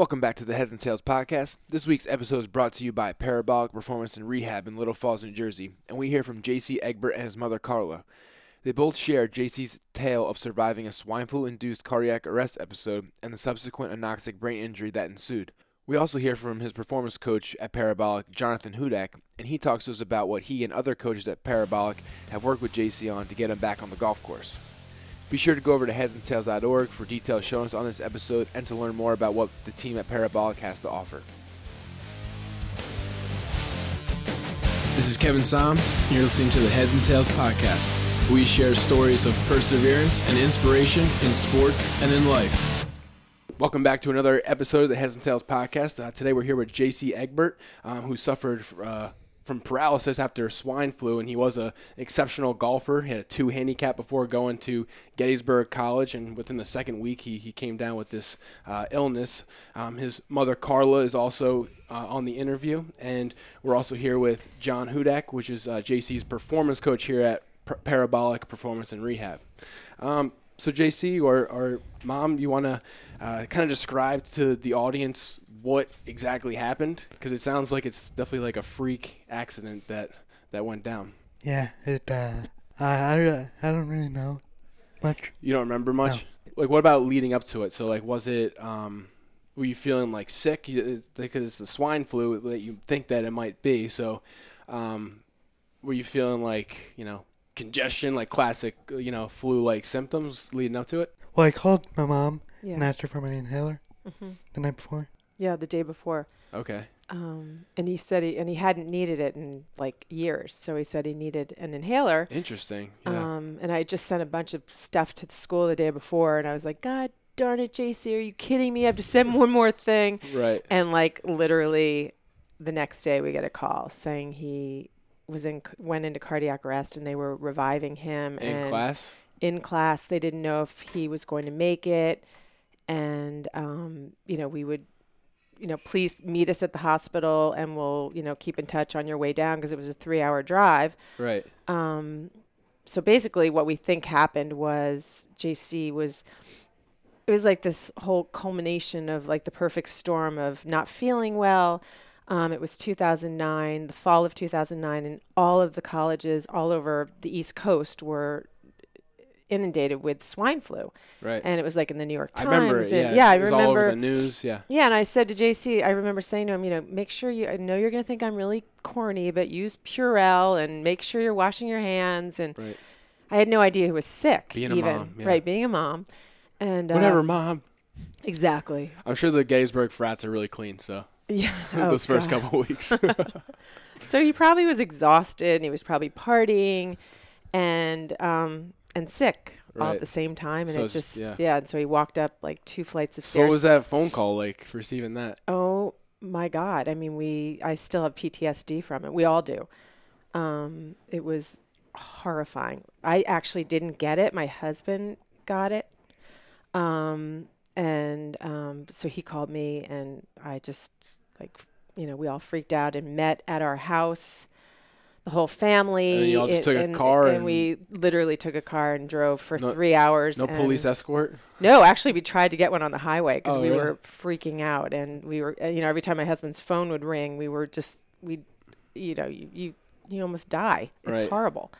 Welcome back to the Heads and Tails podcast. This week's episode is brought to you by Parabolic Performance and Rehab in Little Falls, New Jersey, and we hear from JC Egbert and his mother Carla. They both share JC's tale of surviving a swine flu induced cardiac arrest episode and the subsequent anoxic brain injury that ensued. We also hear from his performance coach at Parabolic, Jonathan Hudak, and he talks to us about what he and other coaches at Parabolic have worked with JC on to get him back on the golf course. Be sure to go over to headsandtails.org for detailed show notes on this episode and to learn more about what the team at Parabolic has to offer. This is Kevin Som, you're listening to the Heads and Tails podcast. We share stories of perseverance and inspiration in sports and in life. Welcome back to another episode of the Heads and Tails podcast. Uh, today we're here with JC Egbert, um, who suffered uh, from paralysis after swine flu, and he was an exceptional golfer. He had a two handicap before going to Gettysburg College, and within the second week, he, he came down with this uh, illness. Um, his mother, Carla, is also uh, on the interview, and we're also here with John Hudak, which is uh, JC's performance coach here at P- Parabolic Performance and Rehab. Um, so, JC or, or mom, you want to uh, kind of describe to the audience what exactly happened? Because it sounds like it's definitely like a freak accident that that went down. Yeah, it. Uh, I I I don't really know much. You don't remember much. No. Like, what about leading up to it? So, like, was it? Um, were you feeling like sick? Because it's the swine flu that you think that it might be. So, um, were you feeling like you know congestion, like classic you know flu-like symptoms leading up to it? Well, I called my mom yeah. and asked her for my inhaler mm-hmm. the night before. Yeah, the day before. Okay. Um, and he said he and he hadn't needed it in like years, so he said he needed an inhaler. Interesting. Yeah. Um, and I just sent a bunch of stuff to the school the day before, and I was like, God darn it, JC, are you kidding me? I have to send one more thing. Right. And like literally, the next day we get a call saying he was in went into cardiac arrest, and they were reviving him. In class. In class, they didn't know if he was going to make it, and um, you know we would you know, please meet us at the hospital and we'll, you know, keep in touch on your way down because it was a three hour drive. Right. Um, so basically, what we think happened was JC was, it was like this whole culmination of like the perfect storm of not feeling well. Um, it was 2009, the fall of 2009, and all of the colleges all over the East Coast were inundated with swine flu. Right. And it was like in the New York Times. I remember it, yeah. yeah, I it was remember. all over the news, yeah. Yeah, and I said to JC, I remember saying to him, you know, make sure you, I know you're going to think I'm really corny, but use Purell and make sure you're washing your hands. And right. I had no idea he was sick. Being even. a mom. Yeah. Right, being a mom. And Whatever, uh, mom. Exactly. I'm sure the Gettysburg frats are really clean, so. Yeah. Those oh, first God. couple weeks. so he probably was exhausted and he was probably partying and um and sick right. all at the same time, and so it just yeah. yeah. And so he walked up like two flights of so stairs. what was that phone call like receiving that? Oh my God! I mean, we I still have PTSD from it. We all do. Um, it was horrifying. I actually didn't get it. My husband got it. Um, and um, so he called me, and I just like you know we all freaked out and met at our house the whole family. And you all just it, took a and, car and, and- we literally took a car and drove for No- three hours. No police escort? No, actually, we tried to get one on the highway because Oh, we really? were freaking out, and we were, uh, you know, every time my husband's phone would ring, we were just, we, you know, you you, you almost die. It's Right. horrible.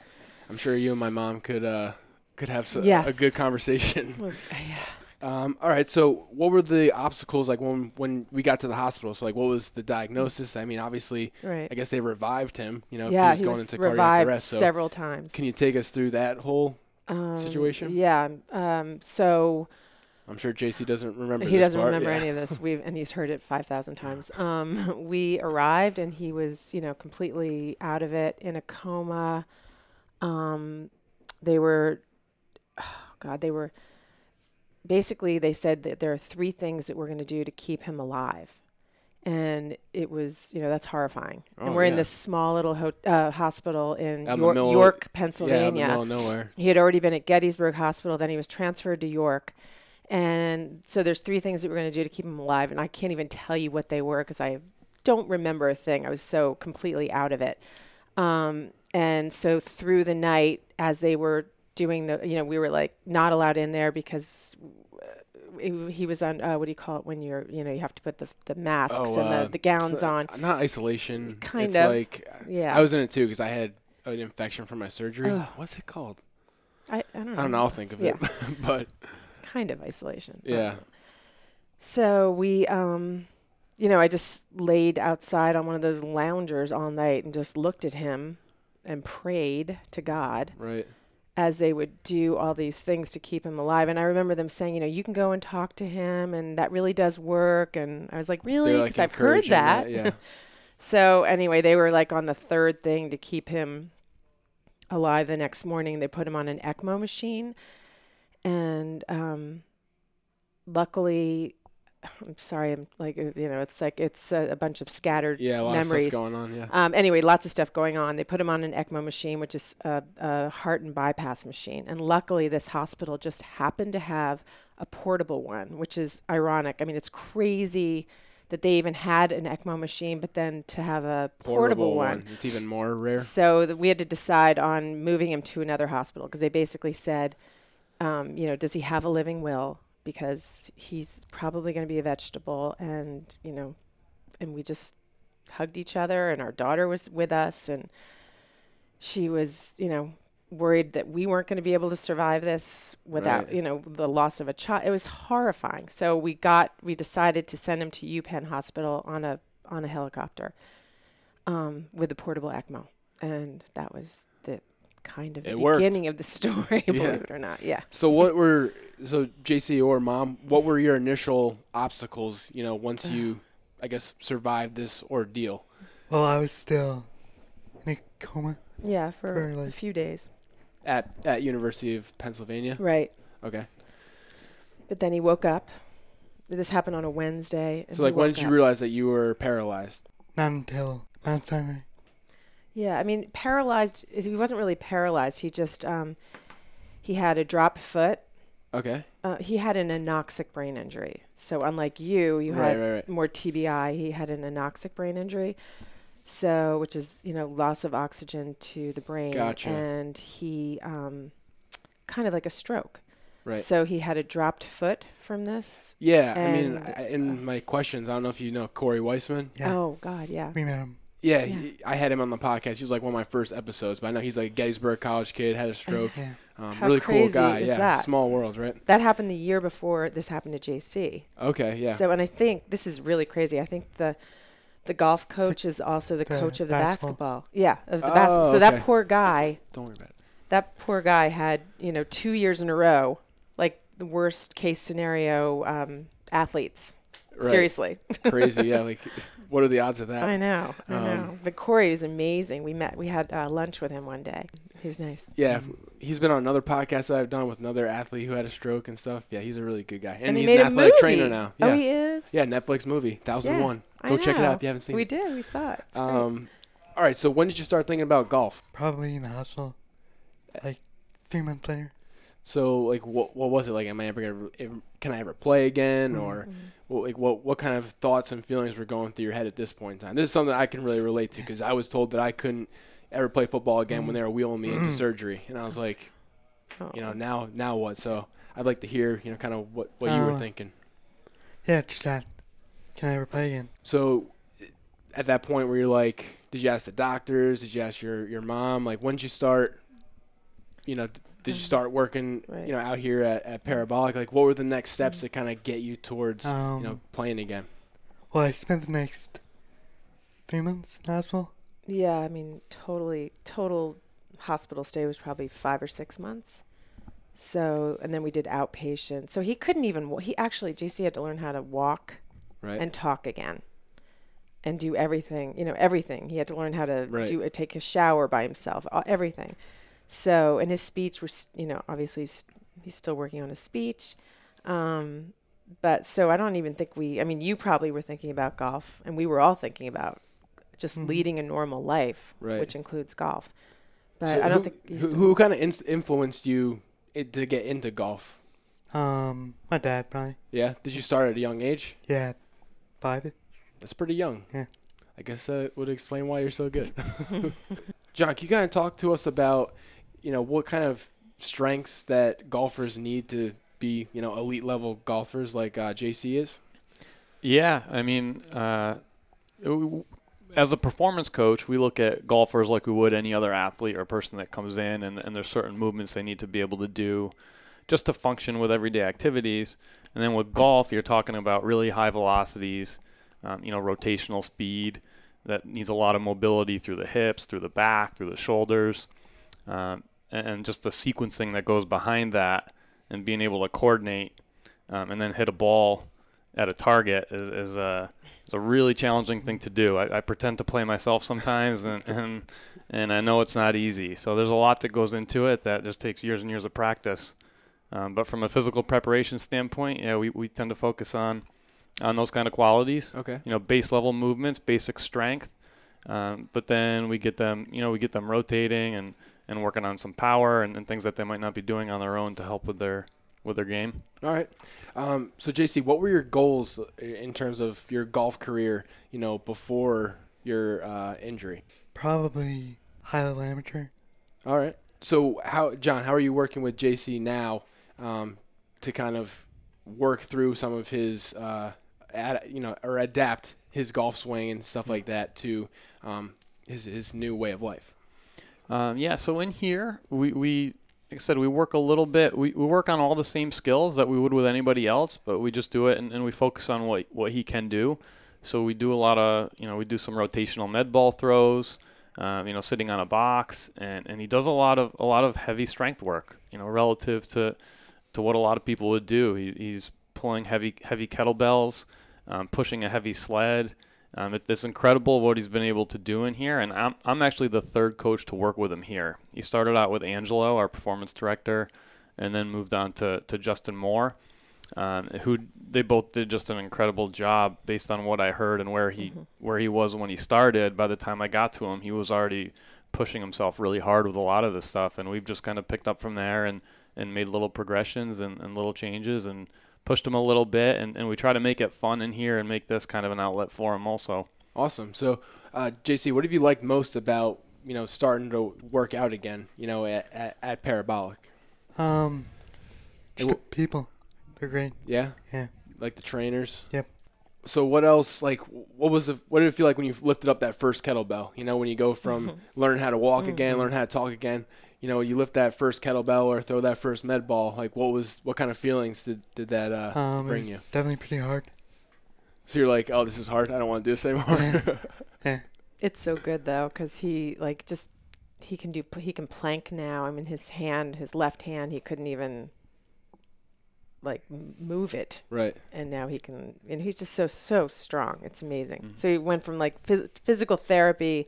I'm sure you and my mom could uh could have so, a good conversation. Yeah. Um, all right. So, what were the obstacles like when when we got to the hospital? So, like, what was the diagnosis? I mean, obviously, Right. I guess they revived him. You know, yeah, he was he going was into cardiac arrest. So, several times. can you take us through that whole um, situation? Yeah. Um, so I'm sure JC doesn't remember. he doesn't part, remember yeah. any of this. We've and he's heard it five thousand times. Um, we arrived and he was, you know, completely out of it in a coma. Um, they were, oh God, they were. Basically, they said that there are three things that we're going to do to keep him alive, and it was, you know, that's horrifying. Oh, and we're in this small little ho- uh, hospital in Out in the York, middle York, Yeah, Pennsylvania. of nowhere. He had already been at Gettysburg Hospital, then he was transferred to York. And so there's three things that we're going to do to keep him alive. And I can't even tell you what they were because I don't remember a thing. I was so completely out of it. Um, and so through the night, as they were doing the, you know, we were like not allowed in there because uh, he, was on uh, what do you call it when you're you know you have to put the the masks Oh, and uh, the, the gowns on. Not isolation. Kind it's of. like Yeah. I was in it too because I had an infection from my surgery. Ugh. What's it called? I, I don't know. I don't know. I'll think of Yeah. it. but Kind of isolation. yeah, So we, um, you know, I just laid outside on one of those loungers all night and just looked at him and prayed to God right. As they would do all these things to keep him alive. And I remember them saying, you know, you can go and talk to him, and that really does work. And I was like, really? Because like I've heard encouraging that. Yeah. So anyway, they were like on the third thing to keep him alive the next morning. They put him on an ECMO machine, and um, luckily, I'm sorry, I'm like uh, you know, it's like it's a, a bunch of scattered Yeah. Memories. going on. Yeah. Um, anyway, lots of stuff going on. They put him on an ECMO machine, which is a, a heart and bypass machine. And luckily, this hospital just happened to have a portable one, which is ironic. I mean, it's crazy that they even had an ECMO machine, but then to have a portable, one. It's even more rare. So th- we had to decide on moving him to another hospital because they basically said, um, you know, does he have a living will? Because he's probably going to be a vegetable, and you know, and we just hugged each other, and our daughter was with us, and she was, you know, worried that we weren't going to be able to survive this without, Right. you know, the loss of a child. It was horrifying. So we got, we decided to send him to UPenn Hospital on a on a helicopter um, with a portable ECMO, and that was kind of the worked. beginning of the story, Yeah. believe it or not. Yeah. So what were so JC or mom? What were your initial obstacles? You know, once you, I guess, survived this ordeal. Well, I was still in a coma. Yeah, for For, a few days. At at University of Pennsylvania. Right. Okay. But then he woke up. This happened on a Wednesday. and So like, when did you up. realize that you were paralyzed? Not until Mount Sinai. Yeah, I mean, paralyzed. Is he wasn't really paralyzed. He just um, he had a dropped foot. Okay. Uh, he had an anoxic brain injury. So unlike you, you Right, had right, right. more TBI. He had an anoxic brain injury. So, which is you know loss of oxygen to the brain, Gotcha. and he um, kind of like a stroke. Right. So he had a dropped foot from this. Yeah. I mean, I, in my questions, I don't know if you know Cory Weisman. Yeah. Oh God, yeah. We met him. Yeah, Yeah. He, I had him on the podcast. He was like one of my first episodes, but I know he's like a Gettysburg College kid, had a stroke. Yeah. Um, How really cool guy. is yeah, that? small world, right? That happened the year before this happened to JC. Okay, yeah. So, and I think this is really crazy. I think the the golf coach is also the, the coach of the basketball. basketball. Yeah, of the Oh, basketball. So that poor guy, don't worry about it. that poor guy had you know two years in a row, like the worst case scenario um, athletes. Right. Seriously, Crazy, yeah. Like, what are the odds of that? I know, I Um, know. But Cory is amazing. We met, we had uh, lunch with him one day. He's nice. Yeah, he's been on another podcast that I've done with another athlete who had a stroke and stuff. Yeah, he's a really good guy, and, And, he's an a athletic movie. trainer now. Yeah, Oh, he is. yeah, Netflix movie, Thousand One. I Go check it out if you haven't seen We it. We did. We saw it. It's great. Um, all right. So when did you start thinking about golf? Probably in the hospital. Like three months later. So like, what what was it like? Am I ever gonna? Can I ever play again? Or well, like, what what kind of thoughts and feelings were going through your head at this point in time? This is something I can really relate to because I was told that I couldn't ever play football again when they were wheeling me into Mm. surgery, and I was like, Oh. you know, now now what? So I'd like to hear, you know, kind of what what you were Uh, thinking. Yeah, just that. Can I ever play again? So at that point where you're like, did you ask the doctors? Did you ask your, your mom? Like, when did you start, you know, d- did you start working, Right. you know, out here at, at Parabolic? Like, what were the next steps Mhm. to kind of get you towards, Um, you know, playing again? Well, I spent the next three months in the hospital. Yeah, I mean, totally, total hospital stay was probably five or six months. So, and then we did outpatient. So he couldn't even, he actually, JC had to learn how to walk Right. and talk again and do everything, you know, everything. He had to learn how to Right. do, take a shower by himself, uh, everything. So, and his speech was, you know, obviously he's, he's still working on his speech. Um, but so I don't even think we, I mean, you probably were thinking about golf and we were all thinking about just Mhm. leading a normal life, Right. which includes golf. But So I don't who, think who, who kind of inst- influenced you it, to get into golf? Um, my dad probably. Yeah. Did you start at a young age? Yeah, five. That's pretty young. Yeah. I guess that would explain why you're so good. John, can you kind of talk to us about, you know, what kind of strengths that golfers need to be you know elite level golfers like uh, JC is? Yeah, I mean, uh, as a performance coach, we look at golfers like we would any other athlete or person that comes in, and, and there's certain movements they need to be able to do just to function with everyday activities. And then with golf, you're talking about really high velocities, um, you know, rotational speed that needs a lot of mobility through the hips, through the back, through the shoulders, um, and, just the sequencing that goes behind that, and being able to coordinate um, and then hit a ball at a target is, is a is a really challenging thing to do. I, I pretend to play myself sometimes, and, and and I know it's not easy. So there's a lot that goes into it that just takes years and years of practice. Um, but from a physical preparation standpoint, yeah, we, we tend to focus on on those kind of qualities. Okay. You know, base level movements, basic strength. Um, but then we get them, you know, we get them rotating and, and working on some power and, and things that they might not be doing on their own to help with their with their game. All right. Um, so JC, what were your goals in terms of your golf career? You know, before your uh, injury. Probably high level amateur. All right. So how, John? How are you working with JC now um, to kind of work through some of his, uh, ad, you know, or adapt his golf swing and stuff like that to um, his his new way of life? Um, yeah, so in here, we, we like I said, we work a little bit. We, we work on all the same skills that we would with anybody else, but we just do it and, and we focus on what, what he can do. So we do a lot of, you know, we do some rotational med ball throws, um, you know, sitting on a box, and, and he does a lot of a lot of heavy strength work, you know, relative to to what a lot of people would do. He, he's pulling heavy heavy kettlebells, um, pushing a heavy sled. Um, it, it's incredible what he's been able to do in here, and I'm, I'm actually the third coach to work with him here. He started out with Angelo, our performance director, and then moved on to, to Justin Moore, um, who they both did just an incredible job based on what I heard and where he where he was when he started. By the time I got to him, he was already pushing himself really hard with a lot of this stuff, and we've just kind of picked up from there and, and made little progressions and, and little changes and pushed them a little bit, and, and we try to make it fun in here and make this kind of an outlet for them also. Awesome. So, uh, JC, what have you liked most about you know starting to work out again? You know, at, at, at Parabolic. Um, Hey, just wh- the people. They're great. Yeah. Yeah. Like the trainers. Yep. So what else? Like, what was the? What did it feel like when you lifted up that first kettlebell? You know, when you go from learning how to walk again, learn how to talk again. You know, you lift that first kettlebell or throw that first med ball. Like, what was? What kind of feelings did did that uh, Um, bring it's you? definitely pretty hard. So you're like, oh, this is hard. I don't want to do this anymore. It's so good though, because he like just he can do he can plank now. I mean, his hand, his left hand, he couldn't even like move it, right. and now he can. And he's just so so strong. It's amazing. Mhm. So he went from like phys- physical therapy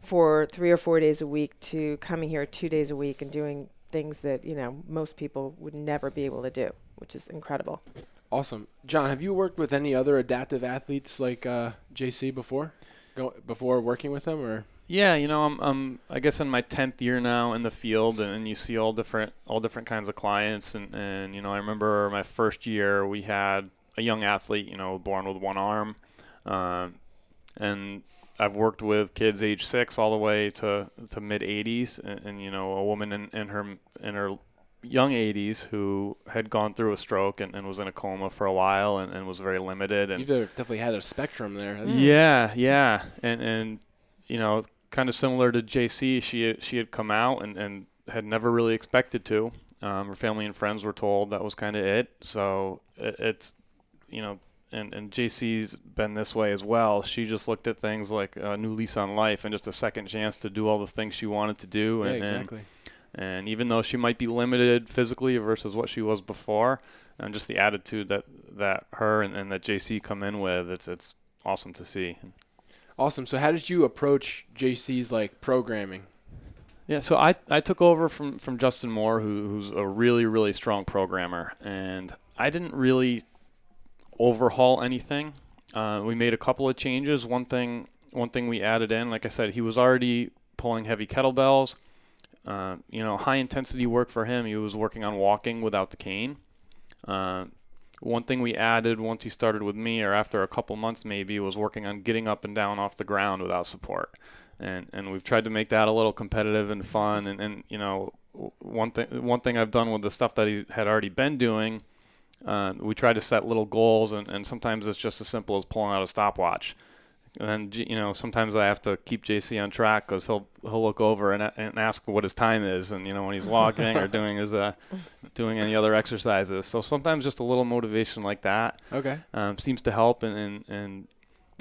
for three or four days a week to coming here two days a week and doing things that you know most people would never be able to do, which is incredible. Awesome, John. Have you worked with any other adaptive athletes like uh, JC before? Go before working with them, or Yeah, you know, I'm, I'm I guess in my tenth year now in the field, and you see all different all different kinds of clients, and and you know, I remember my first year we had a young athlete, you know, born with one arm, um, and I've worked with kids age six all the way to to mid 80s, and, and you know, a woman in, in her in her young 80s who had gone through a stroke and, and was in a coma for a while and, and was very limited and you've definitely had a spectrum there. Yeah, yeah, and and you know, kind of similar to JC, she had- she had come out and, and had never really expected to. Um, her family and friends were told that was kind of it. So it, it's you know, and and JC's been this way as well. She just looked at things like a new lease on life and just a second chance to do all the things she wanted to do. Yeah, And, and exactly. and even though she might be limited physically versus what she was before, and just the attitude that that her and, and that JC come in with, it's it's awesome to see. Awesome. So how did you approach JC's like programming? Yeah, so I, I took over from, from Justin Moore, who, who's a really, really strong programmer, and I didn't really overhaul anything. Uh, we made a couple of changes. One thing one thing we added in, like I said, he was already pulling heavy kettlebells. Uh, you know, high intensity work for him. He was working on walking without the cane. Uh, one thing we added once he started with me, or after a couple months maybe, was working on getting up and down off the ground without support and and we've tried to make that a little competitive and fun and, and you know one thing one thing I've done with the stuff that he had already been doing, uh, we try to set little goals, and, and sometimes it's just as simple as pulling out a stopwatch. And you know sometimes I have to keep JC on track because he'll he'll look over and, and ask what his time is, and you know when he's walking or doing his uh, doing any other exercises. So sometimes just a little motivation like that Okay. um, seems to help, and, and and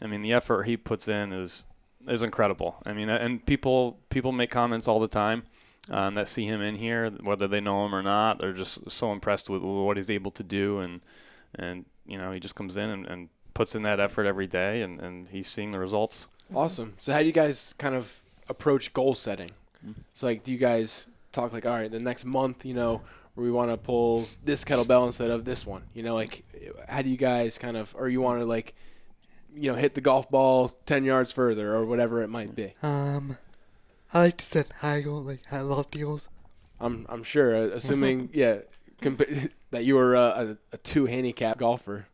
I mean the effort he puts in is is incredible. I mean, and people people make comments all the time um, that see him in here, whether they know him or not. They're just so impressed with what he's able to do, and and you know he just comes in and, and puts in that effort every day, and, and he's seeing the results. Awesome. So how do you guys kind of approach goal setting? Mm-hmm. It's like, do you guys talk like, all right, the next month, you know, we want to pull this kettlebell instead of this one? You know, like, how do you guys kind of, or you want to like, you know, hit the golf ball ten yards further or whatever it might be? Um, I like to set high goals, like high lofty goals. I'm I'm sure, uh, assuming yeah, compa- that you were uh, a, a two handicap golfer.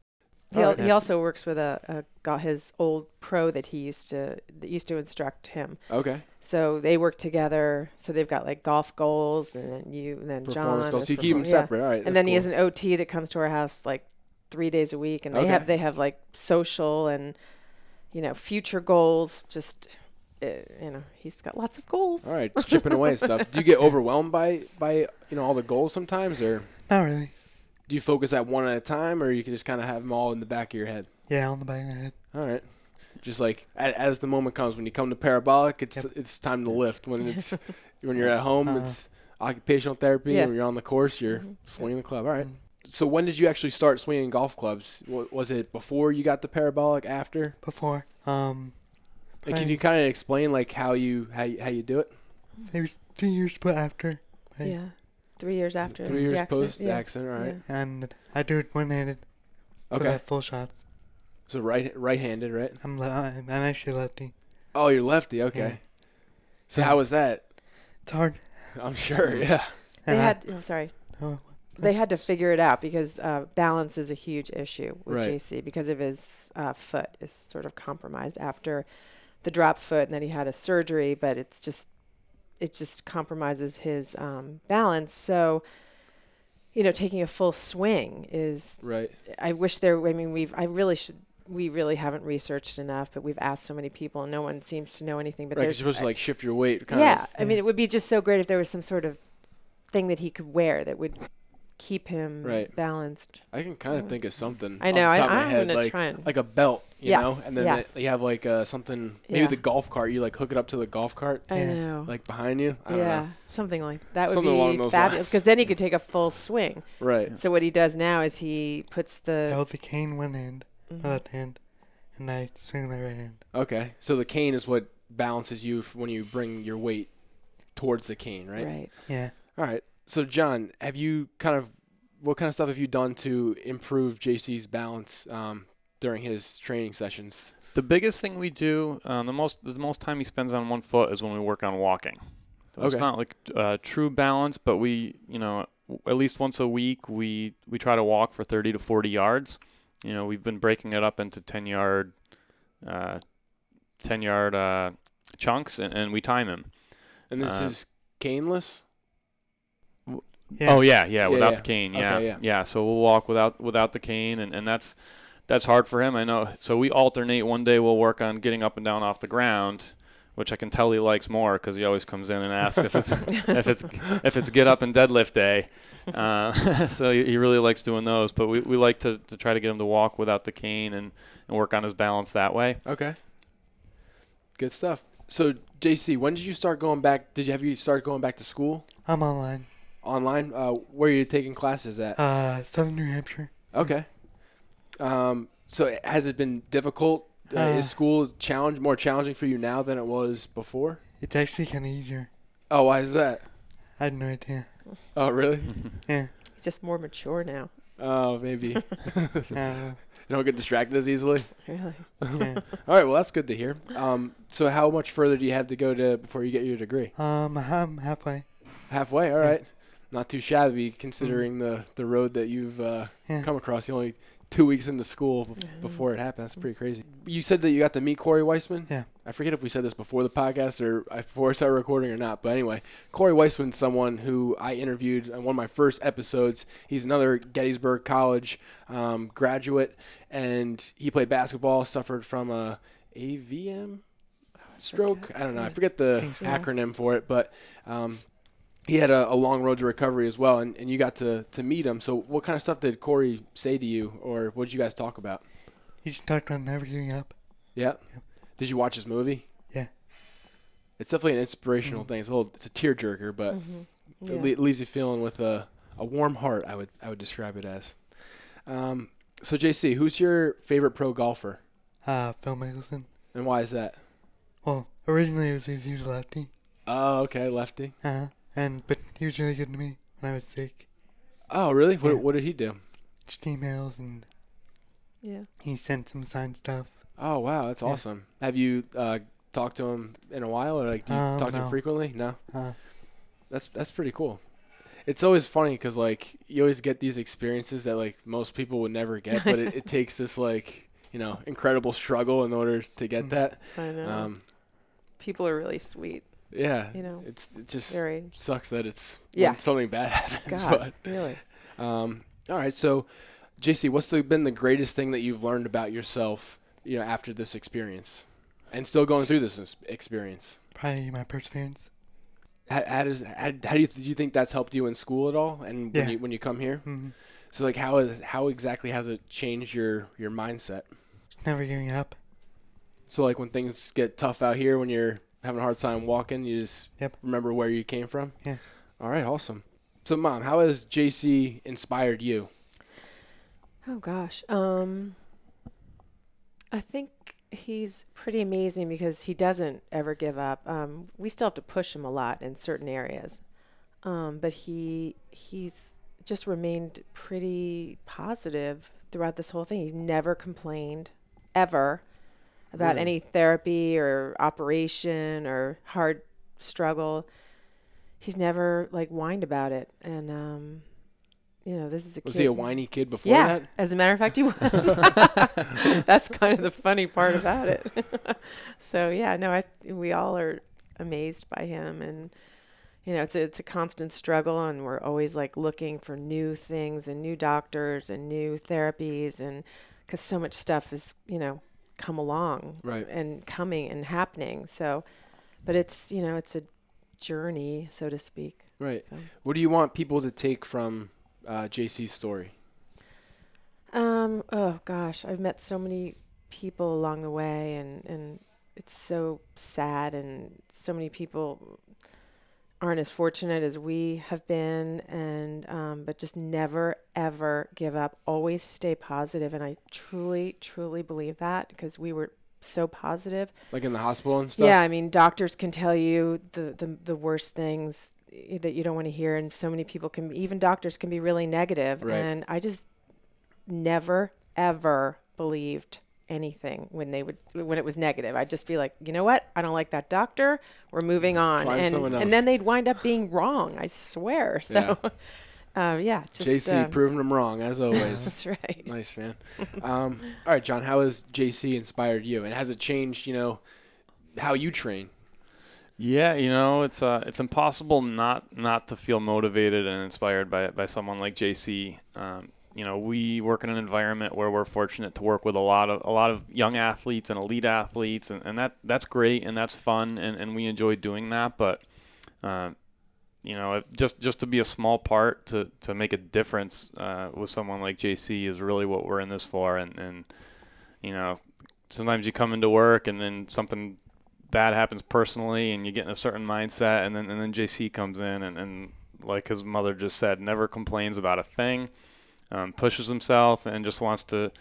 He, al- he also works with a, a got his old pro that he used to that used to instruct him. Okay. So they work together. So they've got like golf goals, and then you, and then Performance John. goals. is So you keep them perform- yeah. separate. All right. And then he has an OT that comes to our house like three days a week, and they Okay. have they have like social and you know future goals. Just you know, he's got lots of goals. All right, chipping away and stuff. Do you get overwhelmed by by you know all the goals sometimes, or Not really. do you focus at one at a time, or you can just kind of have them all in the back of your head? Yeah, on the back of the head. All right. Just like a- as the moment comes, when you come to parabolic, it's it's time to lift. When it's when you're at home, Uh, it's occupational therapy. Yeah. When you're on the course, you're Mhm. swinging the club. All right. So when did you actually start swinging golf clubs? Was it before you got the parabolic? After? Before, um, And can you kind of explain like how you how you, how you do it? it was two years but after. Right. Yeah, three years after Three the years accident, post yeah. accident. All right. Yeah. And I do it one-handed. For Okay. the full shots. So right right-handed, right? I'm le- I'm, I'm actually lefty. Oh, you're lefty. Okay. Yeah. So Yeah. how was that? It's hard. I'm sure. Yeah. They And I- had. Oh, sorry. oh, They had to figure it out because uh, balance is a huge issue with Right. JC because of his uh, foot is sort of compromised after the drop foot, and then he had a surgery, but it's just it just compromises his um, balance. So, you know, taking a full swing is. Right. I wish there. I mean, we've. I really should. We really haven't researched enough, but we've asked so many people, and no one seems to know anything. But Right. there's you're supposed to like shift your weight. Kind yeah. I mean, it would be just so great if there was some sort of thing that he could wear that would keep him Right. balanced. I can kind of think of something. I off know. the I, of my I'm head, gonna like, try and. like a belt, you know, and then yes. they, you have like uh, something, maybe Yeah. the golf cart. You like hook it up to the golf cart, I Yeah. know. like behind you. I don't yeah, know. something like that would Something along be those fabulous because then he could take a full swing. Right. So what he does now is he puts the hold the cane one hand, Mhm. my left hand, and I swing my right hand. Okay. So the cane is what balances you when you bring your weight towards the cane, right? right. Yeah. All right. So John, have you kind of what kind of stuff have you done to improve JC's balance um, during his training sessions? The biggest thing we do, um, the most the most time he spends on one foot is when we work on walking. So It's not like uh, true balance, but we, you know, w- at least once a week we we try to walk for 30 to 40 yards. You know, we've been breaking it up into 10 yard, uh, 10 yard uh, chunks, and, and we time him. And this Uh, is caneless. Yeah. Oh yeah, yeah, Yeah, without yeah. the cane, yeah. Okay, yeah. So we'll walk without without the cane, and, and that's that's hard for him. I know. So we alternate. One day we'll work on getting up and down off the ground, which I can tell he likes more because he always comes in and asks if it's if it's if it's get up and deadlift day. Uh, so he, he really likes doing those. But we, we like to, to try to get him to walk without the cane and, and work on his balance that way. Okay. Good stuff. So JC, when did you start going back? Did you have you start going back to school I'm online. Online? Uh, where are you taking classes at? Uh, Southern New Hampshire. Okay. Um, so has it been difficult? Uh, Uh, is school challenge more challenging for you now than it was before? It's actually kind of easier. Oh, why is that? I had no idea. Oh, really? Yeah. He's just more mature now. Oh, maybe you Uh, don't get distracted as easily. Really. yeah. All right, well that's good to hear. Um, so how much further do you have to go to before you get your degree? Um, I'm halfway. Halfway. All Yeah. right. Not too shabby considering the the road that you've uh, Yeah. come across. You only two weeks into school bef- before it happened. That's pretty crazy. You said that you got to meet Cory Weisman. Yeah. I forget if we said this before the podcast or before I started recording or not. But anyway, Cory Weisman's someone who I interviewed on one of my first episodes. He's another Gettysburg College um, graduate, and he played basketball. Suffered from a AVM stroke. I don't know. I forget the acronym for it, but um, he had a, a long road to recovery as well. And, and you got to, to meet him. So, what kind of stuff did Cory say to you, or what did you guys talk about? He just talked about never giving up. Yeah. Did you watch his movie? Yeah. It's definitely an inspirational thing. It's a little, it's a tearjerker, but Mhm. it le- leaves you feeling with a, a warm heart. I would I would describe it as. Um, so JC, who's your favorite pro golfer, Uh, Phil Mickelson. and why is that? Well, originally it was he was a lefty. Oh, okay, lefty. Uh, and but he was really good to me when I was sick. Oh, really? What Yeah. what did he do? Just emails and yeah. he sent some signed stuff. Oh, wow, that's Yeah. awesome. Have you uh, talked to him in a while, or like do you Um, talk to him no. frequently? No. Uh, That's that's pretty cool. It's always funny because like you always get these experiences that like most people would never get, but it, it takes this like you know incredible struggle in order to get Mm. that. I know. Um, People are really sweet. Yeah, You know, it's it just Very. sucks that it's Yeah. when something bad happens. God, really. Um, all right, so JC, what's the, been the greatest thing that you've learned about yourself, you know, after this experience, and still going through this experience? probably my perseverance. How, how does how, how do you do you think that's helped you in school at all, and when Yeah. you when you come here? Mm-hmm. So like how is how exactly has it changed your your mindset? Never giving up. So like when things get tough out here, when you're having a hard time walking, you just Yep. remember where you came from. Yeah. All right, awesome. So mom, how has JC inspired you? Oh gosh. Um I think he's pretty amazing because he doesn't ever give up. Um we still have to push him a lot in certain areas. Um but he he's just remained pretty positive throughout this whole thing. He's never complained ever about any therapy or operation or hard struggle. He's never like whined about it and um you know, this is a Was kid. he a whiny kid before Yeah, that? as a matter of fact, he was. That's kind of the funny part about it. so yeah, no, I we all are amazed by him, and you know, it's a, it's a constant struggle, and we're always like looking for new things and new doctors and new therapies, and because so much stuff is you know come along Right. and coming and happening. So, but it's you know it's a journey, so to speak. Right. So. What do you want people to take from uh, JC's story? Um. Oh gosh, I've met so many people along the way, and and it's so sad, and so many people aren't as fortunate as we have been, and um, but just never ever give up. Always stay positive, and I truly, truly believe that because we were so positive. Like in the hospital and stuff? Yeah, I mean, doctors can tell you the, the, the worst things that you don't want to hear, and so many people can, even doctors can be really negative. Right. And I just never, ever believed anything when they would when it was negative. I'd just be like, you know what? I don't like that doctor. We're moving on, Find and else. and then they'd wind up being wrong. I swear. So, yeah, uh, yeah just JC um, proving them wrong as always. That's right. nice man. Um, all right, John. How has JC inspired you, and has it changed? You know, how you train? Yeah, you know, it's uh, it's impossible not not to feel motivated and inspired by by someone like JC. Um, you know, we work in an environment where we're fortunate to work with a lot of a lot of young athletes and elite athletes, and, and that that's great and that's fun, and, and we enjoy doing that. But um, you know, just just to be a small part to to make a difference uh, with someone like JC is really what we're in this for. And and you know, sometimes you come into work and then something bad happens personally and you get in a certain mindset and then and then JC comes in and, and like his mother just said, never complains about a thing, um, pushes himself and just wants to,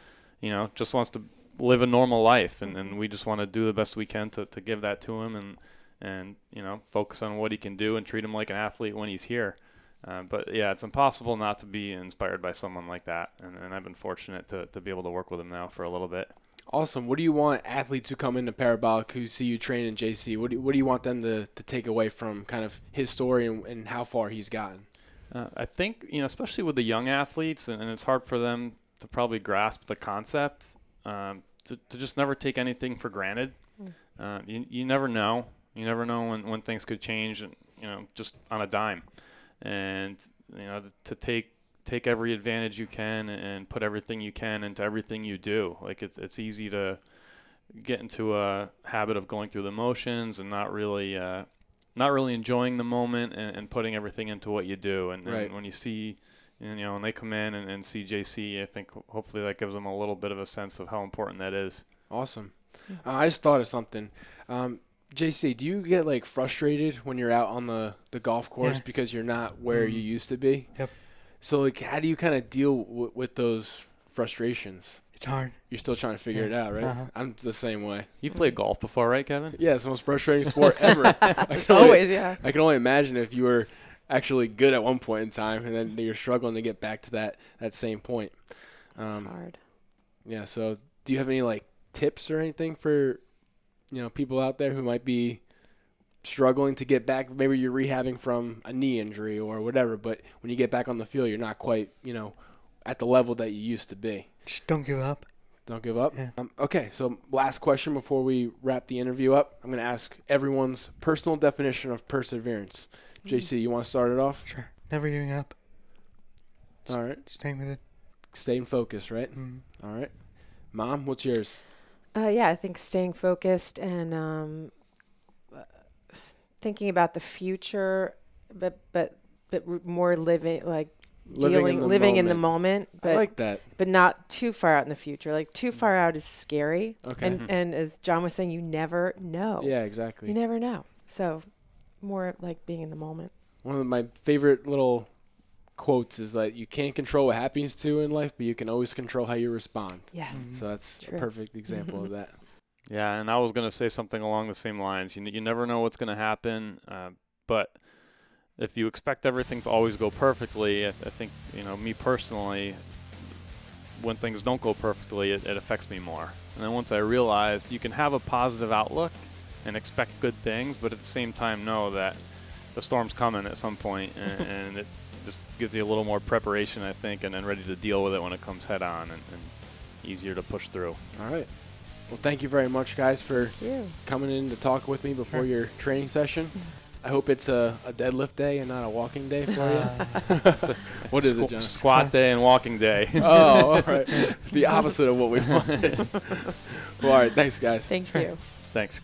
you know, just wants to live a normal life and, and we just want to do the best we can to, to give that to him and and you know focus on what he can do and treat him like an athlete when he's here. Uh, but yeah, it's impossible not to be inspired by someone like that, and, and I've been fortunate to, to be able to work with him now for a little bit. Awesome. What do you want athletes who come into Parabolic who see you train in JC? What do, what do you want them to, to take away from kind of his story and, and how far he's gotten? Uh, I think you know, especially with the young athletes, and, and it's hard for them to probably grasp the concept. Um, to, to just never take anything for granted. Mm. Uh, you, you never know. You never know when, when things could change, and you know, just on a dime. And you know, to, to take take every advantage you can and put everything you can into everything you do. Like it's it's easy to get into a habit of going through the motions and not really uh, not really enjoying the moment and, and putting everything into what you do. And, and when you see and, you know, when they come in and, and see JC, I think hopefully that gives them a little bit of a sense of how important that is. Awesome. Uh, I just thought of something. Um, JC, do you get like frustrated when you're out on the, the golf course Yeah. because you're not where you used to be? Yep. So like, how do you kind of deal w- with those frustrations? It's hard. You're still trying to figure it out, right? Uh-huh. I'm the same way. You've played golf before, right, Kevin? Yeah, it's the most frustrating sport ever. I It's can only- always yeah. I can only imagine if you were actually good at one point in time and then you're struggling to get back to that, that same point. It's Um, hard. Yeah. So, do you have any like tips or anything for you know people out there who might be struggling to get back? Maybe you're rehabbing from a knee injury or whatever, but when you get back on the field, you're not quite you know at the level that you used to be. Just don't give up. Don't give up. Yeah. Um, okay. So, last question before we wrap the interview up, I'm going to ask everyone's personal definition of perseverance. JC, you want to start it off? Sure. Never giving up. All right. Staying with it. Staying focused, right? Mm. All right. Mom, what's yours? Uh, yeah, I think staying focused and um, uh, thinking about the future, but but but more living like dealing living in the moment, I but like that. but not too far out in the future. Like too far out is scary, Okay. and and as John was saying, you never know. yeah, exactly. you never know. So more like being in the moment. One of my favorite little quotes is that you can't control what happens to you in life, but you can always control how you respond. Yes. Mhm. So that's a perfect example of that. Yeah, and I was going to say something along the same lines. You, n- you never know what's going to happen, uh, but if you expect everything to always go perfectly, I, I think, you know, me personally, when things don't go perfectly, it, it affects me more. And then once I realized you can have a positive outlook and expect good things, but at the same time know that the storm's coming at some point, and, and it just gives you a little more preparation, I think, and then ready to deal with it when it comes head on and, and easier to push through. All right. Well, thank you very much, guys, for Thank coming in to talk with me before your training session. I hope it's a, a deadlift day and not a walking day for you. Uh, what is it, John? Squat day and walking day. oh, all right. The opposite of what we wanted. well, all right. Thanks, guys. Thank you. Thanks.